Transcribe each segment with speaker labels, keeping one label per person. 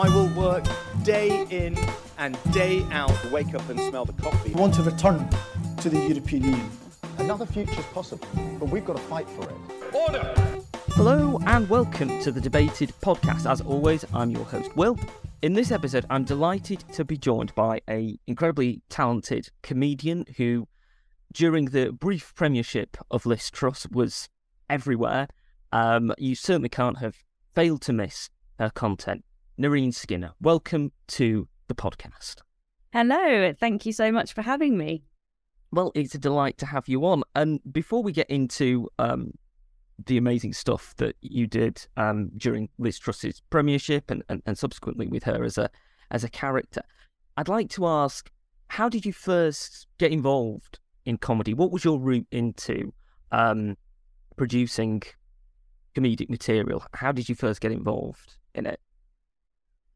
Speaker 1: I will work day in and day out.
Speaker 2: Wake up and smell the coffee.
Speaker 3: We want to return to the European Union.
Speaker 4: Another future is possible, but we've got to fight for it.
Speaker 2: Order!
Speaker 5: Hello and welcome to the Debated podcast. As always, I'm your host, Will. In this episode, I'm delighted to be joined by a incredibly talented comedian who, during the brief premiership of Liz Truss, was everywhere. Um, you certainly can't have failed to miss her content. Nerine Skinner, welcome to the podcast.
Speaker 6: Hello, thank you so much for having me.
Speaker 5: Well, it's a delight to have you on. And before we get into um, the amazing stuff that you did um, during Liz Truss's premiership and, and, and subsequently with her as a as a character, I'd like to ask, how did you first get involved in comedy? What was your route into um, producing comedic material? How did you first get involved in it?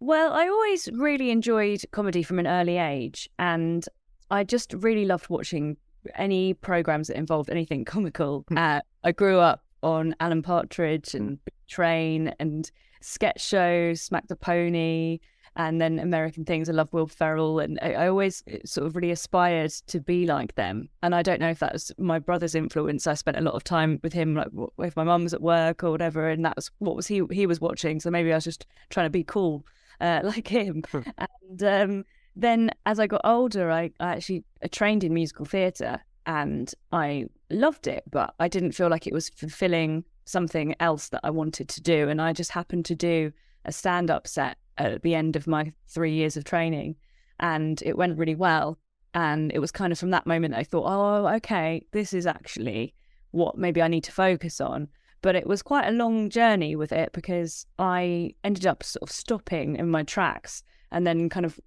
Speaker 6: Well, I always really enjoyed comedy from an early age, and I just really loved watching any programs that involved anything comical. uh, I grew up on Alan Partridge and Train and sketch shows, Smack the Pony, and then American Things. I love Will Ferrell, and I, I, always eh, sort of really aspired to be like them. And I don't know if that was my brother's influence. I spent a lot of time with him, like if my mum was at work or whatever, and that was what was he he was watching. So maybe I was just trying to be cool uh, like him. and um, then as I got older, I, I actually trained in musical theatre and I loved it, but I didn't feel like it was fulfilling something else that I wanted to do. And I just happened to do a stand up set at the end of my three years of training and it went really well. And it was kind of from that moment I thought, oh, okay, this is actually what maybe I need to focus on. But it was quite a long journey with it because I ended up sort of stopping in my tracks and then kind of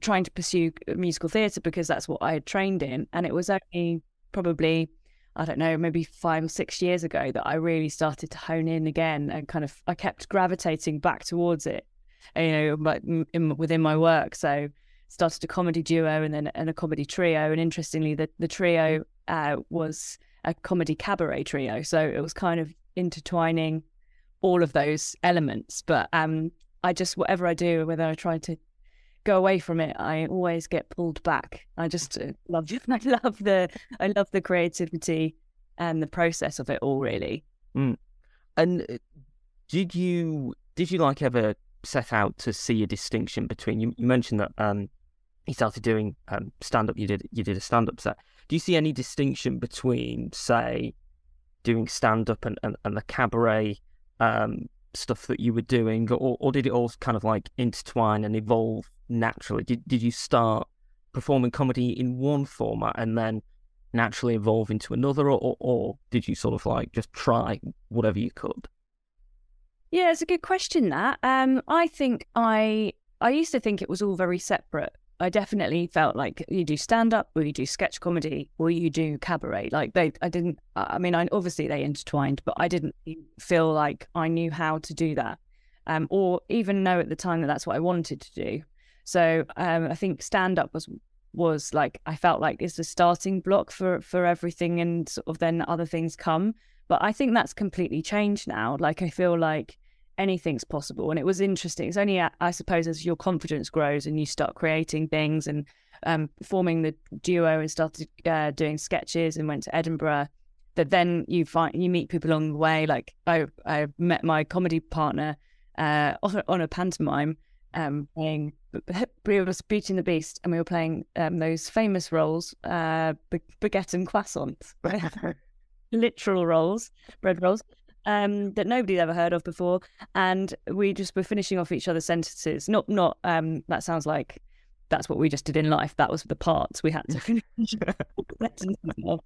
Speaker 6: trying to pursue musical theatre because that's what I had trained in. And it was only probably, I don't know, maybe five or six years ago that I really started to hone in again and kind of, I kept gravitating back towards it, you know, within my work. So started a comedy duo and then and a comedy trio. And interestingly, the, the trio uh, was a comedy cabaret trio. So it was kind of intertwining all of those elements. But um, I just whatever I do, whether I try to go away from it, I always get pulled back. I just uh, love I love the I love the creativity and the process of it all. Really.
Speaker 5: Mm. And uh, did you did you like ever set out to see a distinction between you? You mentioned that um, you started doing um, stand up. You did you did a stand up set. Do you see any distinction between, say, doing stand up and, and, and the cabaret um, stuff that you were doing, or, or did it all kind of like intertwine and evolve naturally? Did, did you start performing comedy in one format and then naturally evolve into another, or, or, did you sort of like just try whatever you could?
Speaker 6: Yeah, it's a good question. That um, I think I I used to think it was all very separate. I definitely felt like you do stand up or you do sketch comedy or you do cabaret. Like they, I didn't, I mean, I, obviously they intertwined, but I didn't feel like I knew how to do that um, or even know at the time that that's what I wanted to do. So um, I think stand up was was like I felt like it's the starting block for for everything, and sort of then other things come. But I think that's completely changed now. Like I feel like anything's possible. And it was interesting. It's only, I suppose, as your confidence grows and you start creating things and um, forming the duo and started uh, doing sketches and went to Edinburgh, that then you find you meet people along the way. Like I, I met my comedy partner uh, on, a pantomime, um, playing. We were Beauty and the Beast, and we were playing um, those famous roles, uh, baguette and croissants, literal rolls, bread rolls um, that nobody's ever heard of before, and we just were finishing off each other's sentences. Not, not. Um, that sounds like that's what we just did in life. That was the parts we had to finish.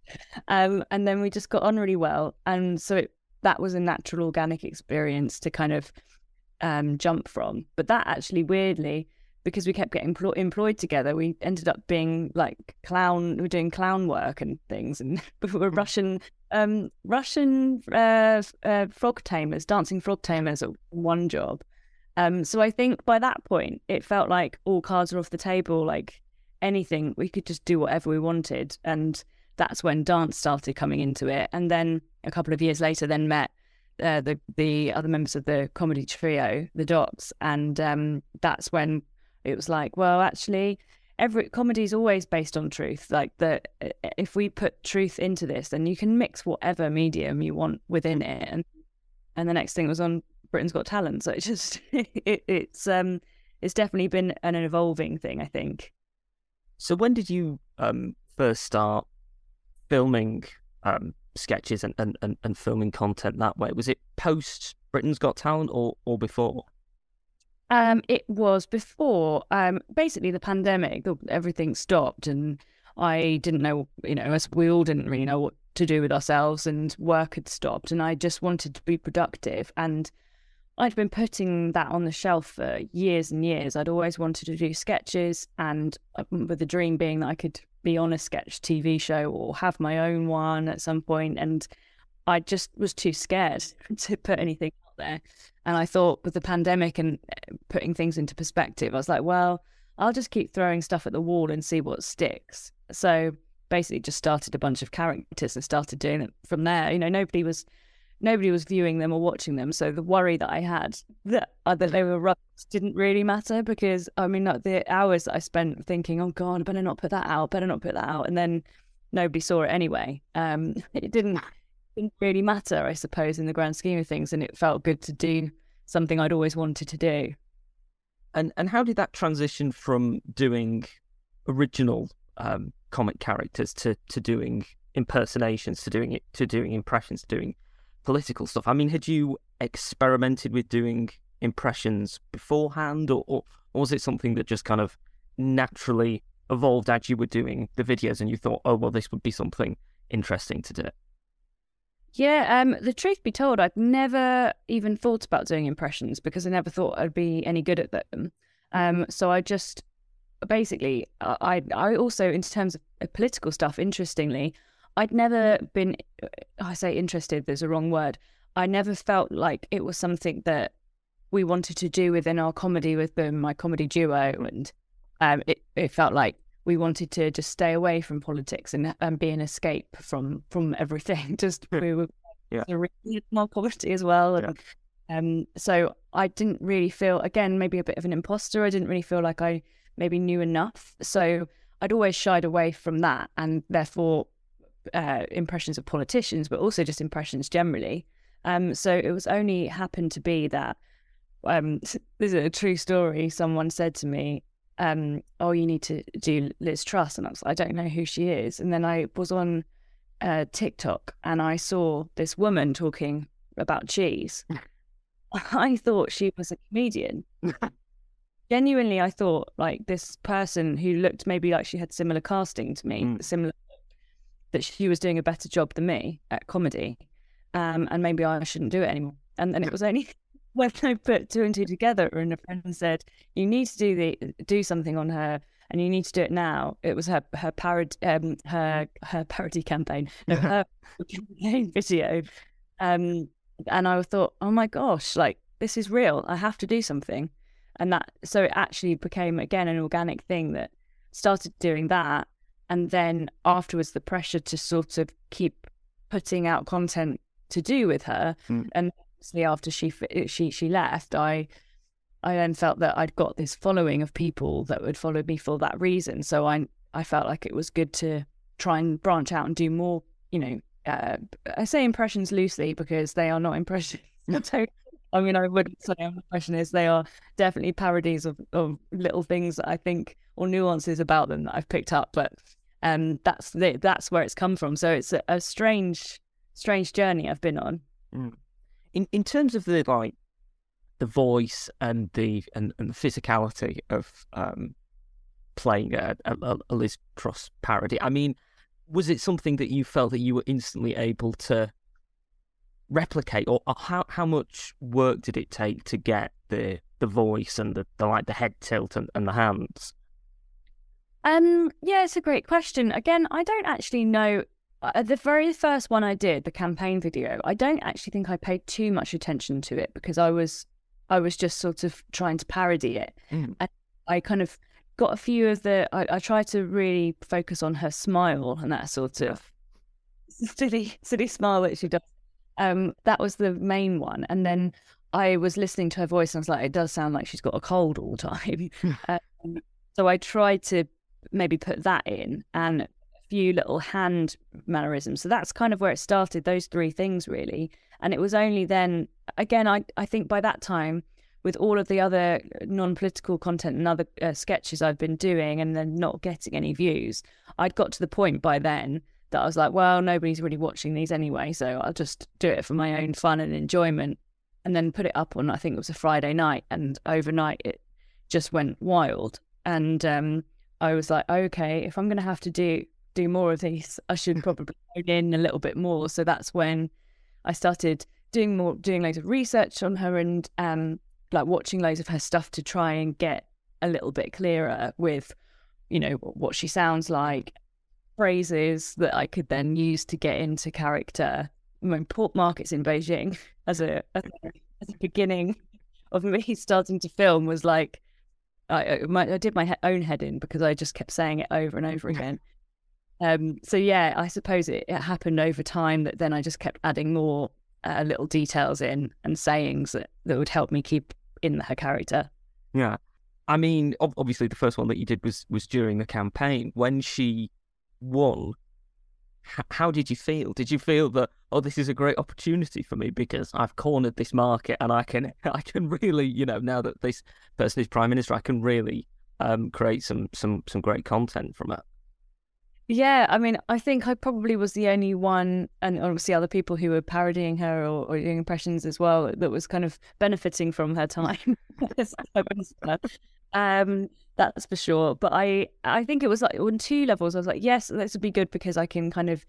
Speaker 6: um, and then we just got on really well, and so it, that was a natural, organic experience to kind of um, jump from. But that actually, weirdly, because we kept getting pl- employed together, we ended up being like clown. We were doing clown work and things, and we were hmm. Russian, um, Russian uh, uh, frog tamers, dancing frog tamers at one job. Um, so I think by that point, it felt like all cards were off the table. Like anything, we could just do whatever we wanted, and that's when dance started coming into it. And then a couple of years later, then met uh, the the other members of the comedy trio, the Dots, and um, that's when it was like, well, actually, every comedy is always based on truth. Like that, if we put truth into this, then you can mix whatever medium you want within it. And and the next thing was on Britain's Got Talent. So it's just it, it's um it's definitely been an evolving thing. I think.
Speaker 5: So when did you um first start filming um sketches and, and, and, and filming content that way? Was it post Britain's Got Talent or, or before?
Speaker 6: Um, it was before um, basically the pandemic. Everything stopped, and I didn't know. You know, as we all didn't really know what to do with ourselves, and work had stopped, and I just wanted to be productive. And I'd been putting that on the shelf for years and years. I'd always wanted to do sketches, and uh, with the dream being that I could be on a sketch TV show or have my own one at some point. And I just was too scared to put anything there. And I thought with the pandemic and eh, putting things into perspective, I was like, well, I'll just keep throwing stuff at the wall and see what sticks. So basically just started a bunch of characters and started doing it from there. You know, nobody was nobody was viewing them or watching them. So the worry that I had that, uh, that they were rubbish didn't really matter because I mean, like the hours that I spent thinking, oh God, I better not put that out, better not put that out. And then nobody saw it anyway. Um, it didn't didn't really matter, I suppose, in the grand scheme of things, and it felt good to do something I'd always wanted to do.
Speaker 5: And and how did that transition from doing original um, comic characters to to doing impersonations, to doing it, to doing impressions, to doing political stuff? I mean, had you experimented with doing impressions beforehand, or, or, or was it something that just kind of naturally evolved as you were doing the videos, and you thought, oh well, this would be something interesting to do?
Speaker 6: Yeah, um, the truth be told, I'd never even thought about doing impressions because I never thought I'd be any good at them. Um, so I just basically, I I also in terms of political stuff, interestingly, I'd never been. I say interested. There's a wrong word. I never felt like it was something that we wanted to do within our comedy with them, my comedy duo, and um, it it felt like we wanted to just stay away from politics and, and be an escape from from everything. Just we were yeah. more poverty as well. And, um, so I didn't really feel again maybe a bit of an imposter. I didn't really feel like I maybe knew enough. So I'd always shied away from that, and therefore uh, impressions of politicians, but also just impressions generally. Um, so it was only happened to be that um, this is a true story. Someone said to me, um, oh, you need to do Liz Truss. And I was like, I don't know who she is. And then I was on uh, TikTok and I saw this woman talking about cheese. I thought she was a comedian. Genuinely, I thought like this person who looked maybe like she had similar casting to me, mm. similar that she was doing a better job than me at comedy, um, and maybe I shouldn't do it anymore. And then it was only when I put two and two together, and a friend said, "You need to do the do something on her, and you need to do it now." It was her her parody um, her her parody campaign, no, her campaign video, um, and I thought, "Oh my gosh, like this is real. I have to do something," and that so it actually became again an organic thing that started doing that, and then afterwards the pressure to sort of keep putting out content to do with her, mm. and obviously after she she she left, I I then felt that I'd got this following of people that would follow me for that reason. So I I felt like it was good to try and branch out and do more. You know, uh, I say impressions loosely because they are not impressions. I mean, I wouldn't say impressions. They are definitely parodies of, of little things that I think or nuances about them that I've picked up. But um, that's the, that's where it's come from. So it's a, a strange, strange journey I've been on.
Speaker 5: Mm in in terms of the like the voice and the and, and the physicality of um, playing a, a, a Liz Truss parody. I mean, was it something that you felt that you were instantly able to replicate, or, or how how much work did it take to get the the voice and the, the like the head tilt and, and the hands?
Speaker 6: Um, yeah, it's a great question. Again, I don't actually know uh, the very first one I did, the campaign video, I don't actually think I paid too much attention to it because I was I was just sort of trying to parody it. Mm. And I kind of got a few of the I, I tried to really focus on her smile and that sort of silly silly smile that she does. Um, that was the main one, and then I was listening to her voice, and I was like, it does sound like she's got a cold all the time. um, so I tried to maybe put that in and few little hand mannerisms. So that's kind of where it started. Those three things really, and it was only then. Again, I I think by that time with all of the other non-political content and other uh, sketches I've been doing and then not getting any views, I'd got to the point by then that I was like, well, nobody's really watching these anyway, so I'll just do it for my own fun and enjoyment. And then put it up on, I think it was a Friday night, and overnight it just went wild. And um, I was like, okay, if I'm going to have to do do more of these, I should probably hone in a little bit more. So that's when I started doing more, doing loads of research on her and um, like watching loads of her stuff to try and get a little bit clearer with, you know, what she sounds like, phrases that I could then use to get into character. I mean, port markets in Beijing as a, as a, as a beginning of me starting to film was like I, my, I did my he- own head in because I just kept saying it over and over again. Um, so yeah, I suppose it, it happened over time that then I just kept adding more uh, little details in and sayings that, that would help me keep in her character.
Speaker 5: Yeah. I mean, ob- obviously, the first one that you did was was during the campaign when she won. How did you feel? Did you feel that oh, this is a great opportunity for me because I've cornered this market and I can I can really you know now that this person is prime minister, I can really um, create some some some great content from it.
Speaker 6: Yeah, I mean, I think I probably was the only one, and obviously other people who were parodying her or, or doing impressions as well, that was kind of benefiting from her time. um, that's for sure. But I, I think it was like on two levels. I was like, yes, this would be good because I can kind of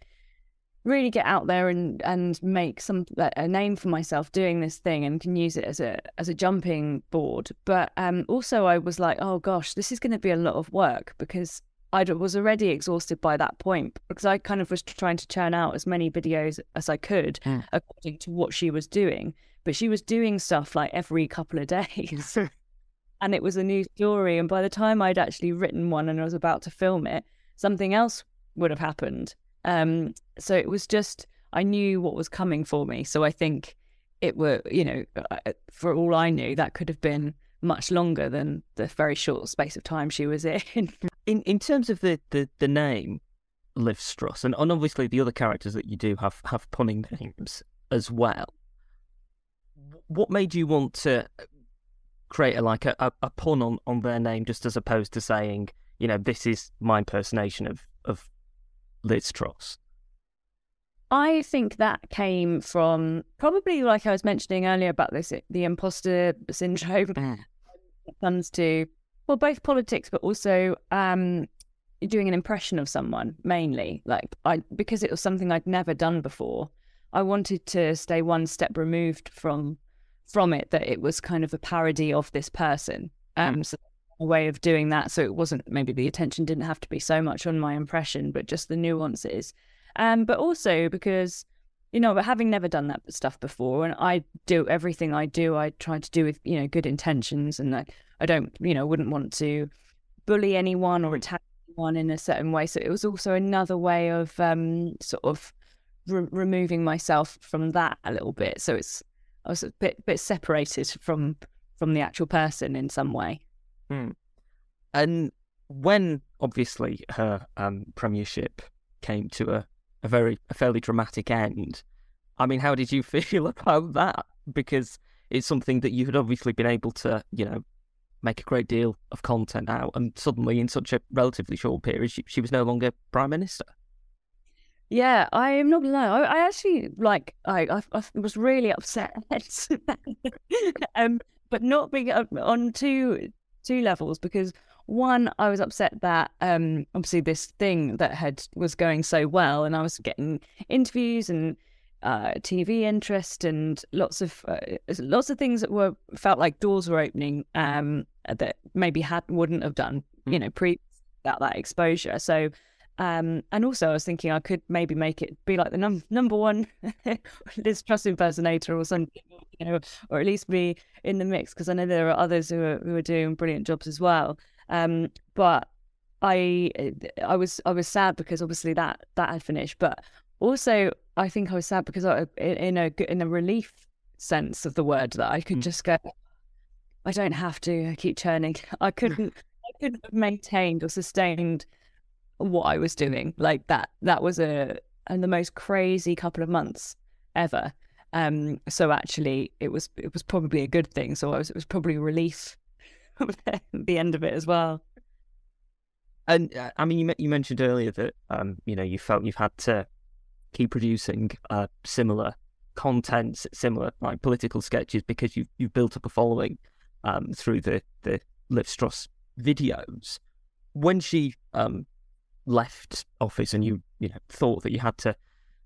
Speaker 6: really get out there and and make some a name for myself doing this thing and can use it as a as a jumping board. But um, also I was like, oh gosh, this is going to be a lot of work because I was already exhausted by that point because I kind of was trying to churn out as many videos as I could
Speaker 5: Mm.
Speaker 6: according to what she was doing. But she was doing stuff like every couple of days. and it was a new story. And by the time I'd actually written one and I was about to film it, something else would have happened. Um, so it was just, I knew what was coming for me. So I think it were, you know, for all I knew, that could have been much longer than the very short space of time she was in.
Speaker 5: In in terms of the the, the name Liv Struss and, and obviously the other characters that you do have have punning names as well. What made you want to create a, like a, a, a pun on, on their name just as opposed to saying, you know, this is my impersonation of of Liz Truss?
Speaker 6: I think that came from probably like I was mentioning earlier about this the imposter syndrome mm. comes to well both politics but also um doing an impression of someone mainly. Like I because it was something I'd never done before I wanted to stay one step removed from from it that it was kind of a parody of this person. Um so a way of doing that. So it wasn't maybe the attention didn't have to be so much on my impression but just the nuances. Um, but also because you know, but having never done that stuff before, and I do everything I do, I try to do with you know good intentions, and I, I don't, you know, wouldn't want to bully anyone or attack anyone in a certain way. So it was also another way of um, sort of re- removing myself from that a little bit. So it's I was a bit bit separated from from the actual person in some way.
Speaker 5: And when obviously her um, premiership came to a, a very a fairly dramatic end, I mean, how did you feel about that? Because it's something that you had obviously been able to, you know, make a great deal of content out, and suddenly in such a relatively short period, she, she was no longer prime minister.
Speaker 6: Yeah, I am not gonna lie. I, I actually like I, I I was really upset, um, but not being on two two levels because one, I was upset that um obviously this thing that had was going so well, and I was getting interviews and uh TV interest and lots of uh, lots of things that were felt like doors were opening um that maybe had wouldn't have done you know pre that that exposure. So um, and also, I was thinking I could maybe make it be like the num- number one Liz Truss impersonator or something, you know, or at least be in the mix because I know there are others who are who are doing brilliant jobs as well. Um, but I I was I was sad because obviously that that had finished, but also I think I was sad because I, in a in a relief sense of the word, that I could
Speaker 5: Mm.
Speaker 6: just go. I don't have to keep churning. I couldn't. I couldn't have maintained or sustained what I was doing like that. That was a and the most crazy couple of months ever. Um, so actually, it was it was probably a good thing. So I was it was probably a relief the end of it as well.
Speaker 5: And uh, I mean, you you mentioned earlier that um, you know, you felt you've had to keep producing uh, similar content, similar like political sketches because you've you've built up a following um, through the the Liv videos. When she um, left office, and you you know thought that you had to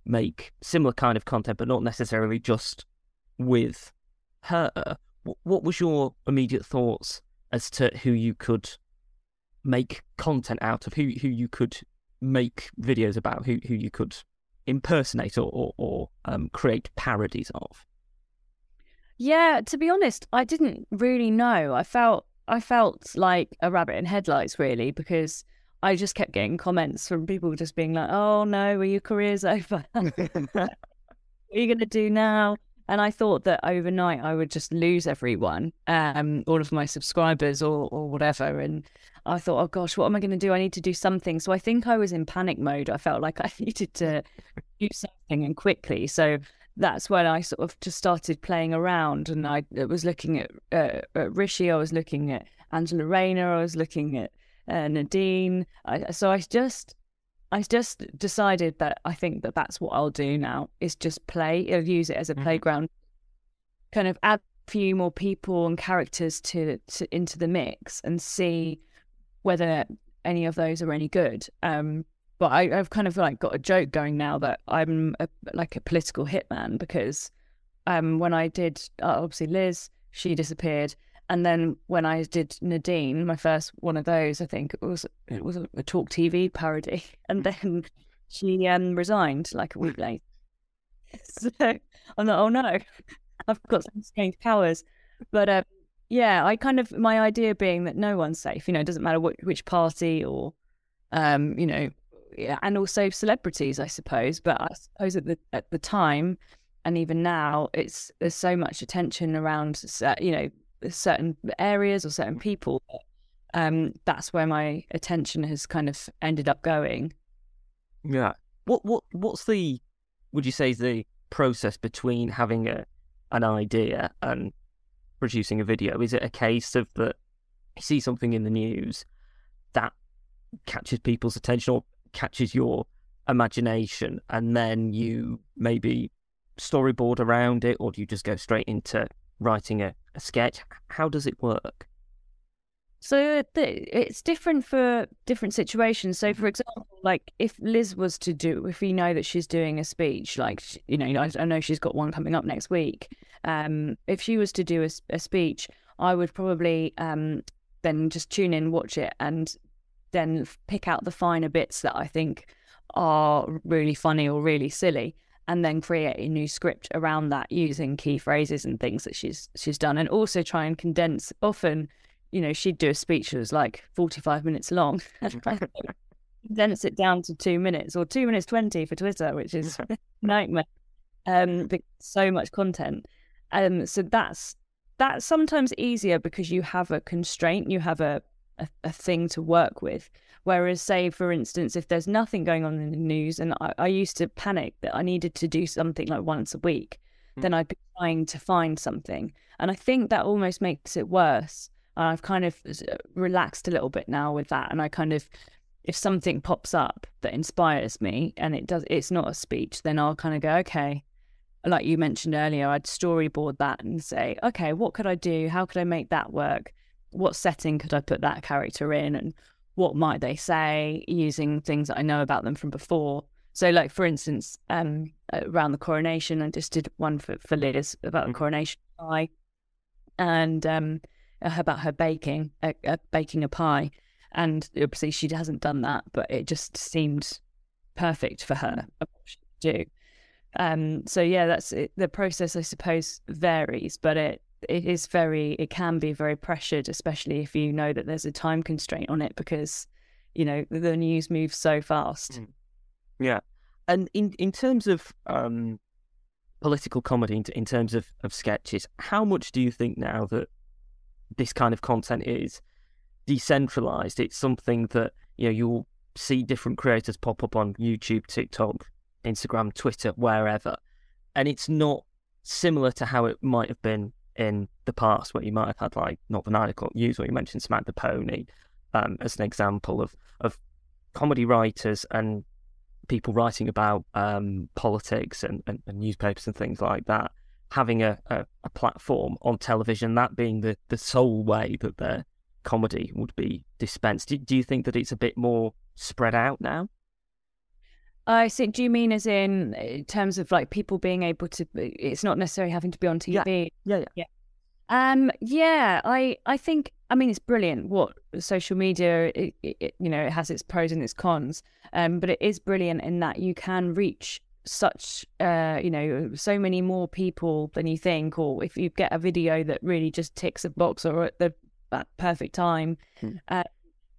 Speaker 5: make similar kind of content, but not necessarily just with her. What was your immediate thoughts as to who you could make content out of, who who you could make videos about, who who you could impersonate or or, or um, create parodies of?
Speaker 6: Yeah, to be honest, I didn't really know. I felt I felt like a rabbit in headlights really because I just kept getting comments from people just being like, "Oh no, are your careers over? what are you going to do now?" And I thought that overnight I would just lose everyone, um, all of my subscribers or or whatever. And I thought, "Oh gosh, what am I going to do? I need to do something." So I think I was in panic mode. I felt like I needed to do something and quickly. So that's when I sort of just started playing around and I was looking at, uh, at Rishi, I was looking at Angela Rayner, I was looking at uh, Nadine. I, so I just, I just decided that I think that that's what I'll do now is just play, uh, use it as a
Speaker 5: Mhm.
Speaker 6: playground, kind of add a few more people and characters to, to into the mix and see whether any of those are any good. Um, but I, I've kind of like got a joke going now that I'm a, like a political hitman because um, when I did uh, obviously Liz, she disappeared, and then when I did Nadine, my first one of those, I think it was it was a, Talk TV parody, and then she um, resigned like a week later. So I'm like, oh no, I've got some strange powers, but um, yeah, I kind of my idea being that no one's safe. You know, it doesn't matter what, which party or um, you know, yeah, and also celebrities, I suppose. But I suppose at the at the time, and even now, it's there's so much attention around, you know, certain areas or certain people. Um, that's where my attention has kind of ended up going.
Speaker 5: Yeah. What what what's the would you say is the process between having a an idea and producing a video? Is it a case of that you see something in the news that catches people's attention or catches your imagination and then you maybe storyboard around it or do you just go straight into writing a, a sketch? How does it work?
Speaker 6: So th- it's different for different situations. So, for example, like if Liz was to do, if we know that she's doing a speech, like you know, I, I know she's got one coming up next week. Um, if she was to do a speech, I would probably um then just tune in, watch it, and then pick out the finer bits that I think are really funny or really silly, and then create a new script around that using key phrases and things that she's she's done, and also try and condense. Often, you know, she'd do a speech that was like forty five minutes long, condense it down to two minutes or two minutes twenty for Twitter, which is a nightmare. Um, so much content. Um, so that's that's sometimes easier because you have a constraint, you have a, a, a thing to work with. Whereas, say, for instance, if there's nothing going on in the news, and I, I used to panic that I needed to do something like once a week,
Speaker 5: Mm.
Speaker 6: then I'd be trying to find something. And I think that almost makes it worse. And I've kind of relaxed a little bit now with that. And I kind of, if something pops up that inspires me and it does, it's not a speech, then I'll kind of go, okay, like you mentioned earlier, I'd storyboard that and say, okay, what could I do? How could I make that work? What setting could I put that character in? And what might they say using things that I know about them from before? So, like for instance, um, around the coronation, I just did one for, for Liz about the
Speaker 5: Mhm.
Speaker 6: coronation pie, and um, about her baking, uh, uh, baking a pie, and obviously she hasn't done that, but it just seemed perfect for her of what she could do. Um, so yeah, that's it. the process. I suppose varies, but it it is very it can be very pressured, especially if you know that there's a time constraint on it because you know the news moves so fast.
Speaker 5: Mm. Yeah. And in in terms of um, political comedy, in, in terms of, of sketches, how much do you think now that this kind of content is decentralized? It's something that you know you'll see different creators pop up on YouTube, TikTok, Instagram, Twitter, wherever, and it's not similar to how it might have been in the past, where you might have had like not the o'clock news, where you mentioned Smack the Pony um, as an example of of comedy writers and people writing about um, politics and, and, and, newspapers and things like that having a, a, a, platform on television, that being the, the sole way that their comedy would be dispensed. Do, do you think that it's a bit more spread out now?
Speaker 6: I see. Do you mean as in, in terms of like people being able to? It's not necessarily having to be on TV.
Speaker 5: Yeah, yeah, yeah.
Speaker 6: yeah. Um, yeah, I, I think, I mean, it's brilliant what social media, it, it, you know, it has its pros and its cons. Um, but it is brilliant in that you can reach such, uh, you know, so many more people than you think. Or if you get a video that really just ticks a box or at the at perfect time, hmm. uh,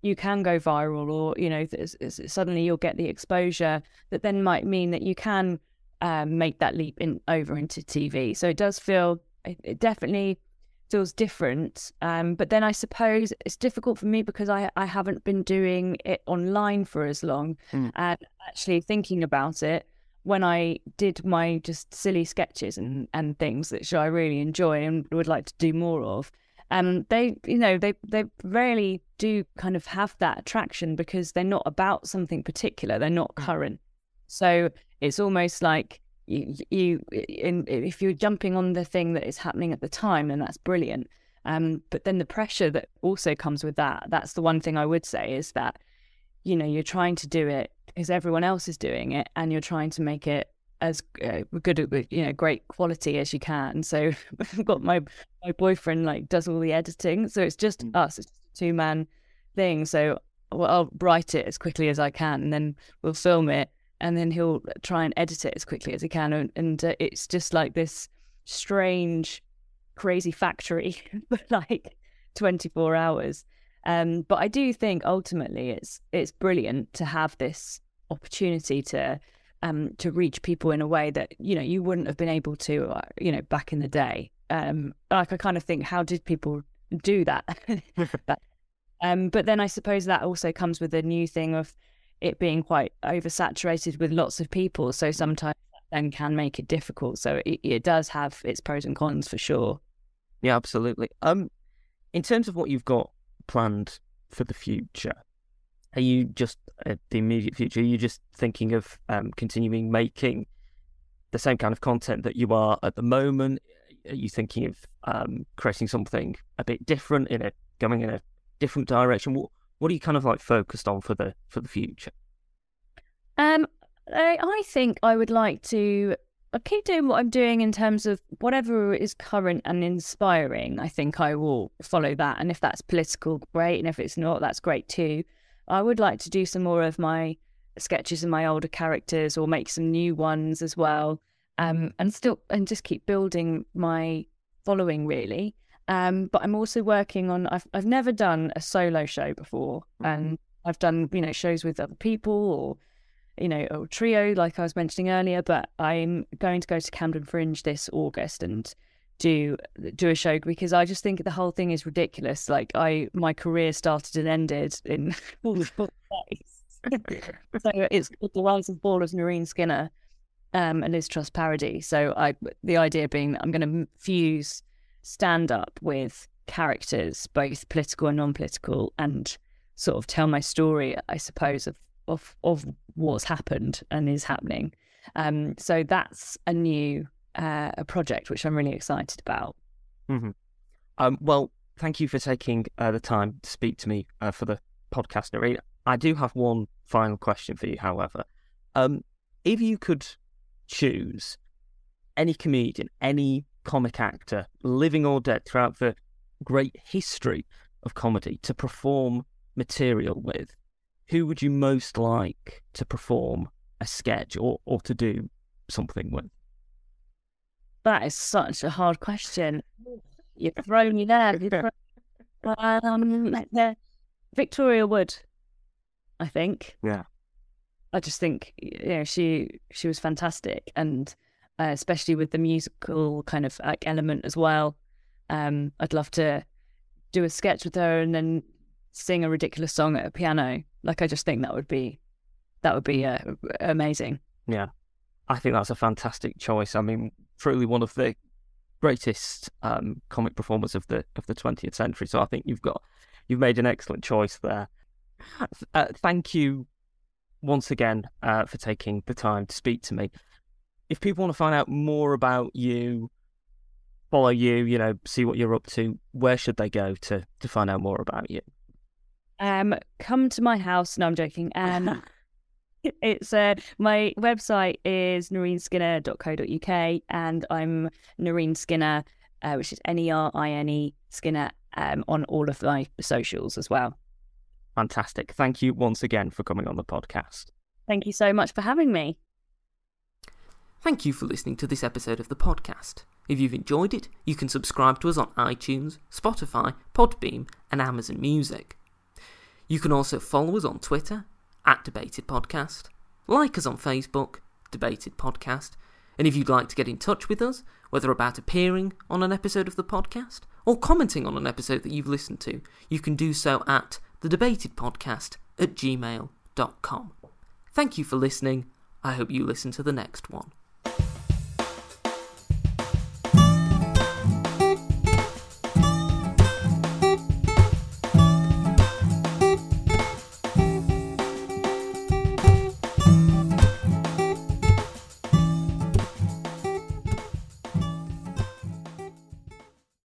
Speaker 6: you can go viral. Or you know, suddenly you'll get the exposure that then might mean that you can um, make that leap in over into TV. So it does feel, it, it definitely feels different. Um, but then I suppose it's difficult for me because I, I haven't been doing it online for as long. Mm. And actually thinking about it, when I did my just silly sketches and, and things that I really enjoy and would like to do more of, um, they you know they they rarely do kind of have that attraction because they're not about something particular. They're not mm. current. So it's almost like you, you in, if you're jumping on the thing that is happening at the time, then that's brilliant. Um, but then the pressure that also comes with that, that's the one thing I would say is that, you know, you're trying to do it because everyone else is doing it and you're trying to make it as uh, good, you know, great quality as you can. So I've got my, my boyfriend like does all the editing. So it's just mm. us, it's a two man thing. So well, I'll write it as quickly as I can and then we'll film it and then he'll try and edit it as quickly as he can, and, and uh, it's just like this strange, crazy factory for like twenty four hours. Um, but I do think ultimately it's it's brilliant to have this opportunity to um, to reach people in a way that you know you wouldn't have been able to uh, you know back in the day. Um, like I kind of think, how did people do that? um, but then I suppose that also comes with a new thing of it being quite oversaturated with lots of people. So sometimes then can make it difficult. So it, it does have its pros and cons for sure.
Speaker 5: Yeah, absolutely. Um, in terms of what you've got planned for the future, are you just uh, the immediate future? Are you just thinking of um, continuing making the same kind of content that you are at the moment? Are you thinking of um, creating something a bit different in a going in a different direction? What what are you kind of like focused on for the for the future?
Speaker 6: Um, I, I think I would like to I keep doing what I'm doing in terms of whatever is current and inspiring. I think I will follow that, and if that's political, great, and if it's not, that's great too. I would like to do some more of my sketches of my older characters, or make some new ones as well, um, and still and just keep building my following really. Um, but I'm also working on. I've I've never done a solo show before, mm-hmm. and I've done you know shows with other people or you know a trio like I was mentioning earlier. But I'm going to go to Camden Fringe this August and do do a show because I just think the whole thing is ridiculous. Like I my career started and ended in all the so it's called the rise and fall of Nerine Skinner um, and Liz Truss parody. So I the idea being that I'm going to fuse stand up with characters, both political and non political, and sort of tell my story, I suppose, of of of what's happened and is happening. Um, so that's a new uh, a project which I'm really excited about.
Speaker 5: Mm-hmm. Um, well, thank you for taking uh, the time to speak to me uh, for the podcast, Nerine. I do have one final question for you, however. Um, if you could choose any comedian, any comic actor, living or dead, throughout the great history of comedy to perform material with, who would you most like to perform a sketch or, or to do something with?
Speaker 6: That is such a hard question. You've thrown me there. Thrown... Um, Victoria Wood, I think.
Speaker 5: Yeah.
Speaker 6: I just think you know she she was fantastic, and uh, especially with the musical kind of like element as well. Um, I'd love to do a sketch with her and then sing a ridiculous song at a piano. Like I just think that would be that would be uh, amazing.
Speaker 5: Yeah, I think that's a fantastic choice. I mean, truly one of the greatest um, comic performers of the of the twentieth century. So I think you've got you've made an excellent choice there. Uh, thank you once again uh, for taking the time to speak to me. If people want to find out more about you, follow you, you know, see what you're up to, where should they go to to find out more about you?
Speaker 6: Um, come to my house. No, I'm joking. Um, it's uh, my website is nerineskinner.co.uk and I'm Nerine Skinner, uh, which is N E R I N E Skinner, um, on all of my socials as well.
Speaker 5: Fantastic. Thank you once again for coming on the podcast.
Speaker 6: Thank you so much for having me.
Speaker 2: Thank you for listening to this episode of the podcast. If you've enjoyed it, you can subscribe to us on iTunes, Spotify, Podbean, and Amazon Music. You can also follow us on Twitter, at Debated Podcast, like us on Facebook, Debated Podcast, and if you'd like to get in touch with us, whether about appearing on an episode of the podcast or commenting on an episode that you've listened to, you can do so at thedebatedpodcast at gmail.com. Thank you for listening. I hope you listen to the next one.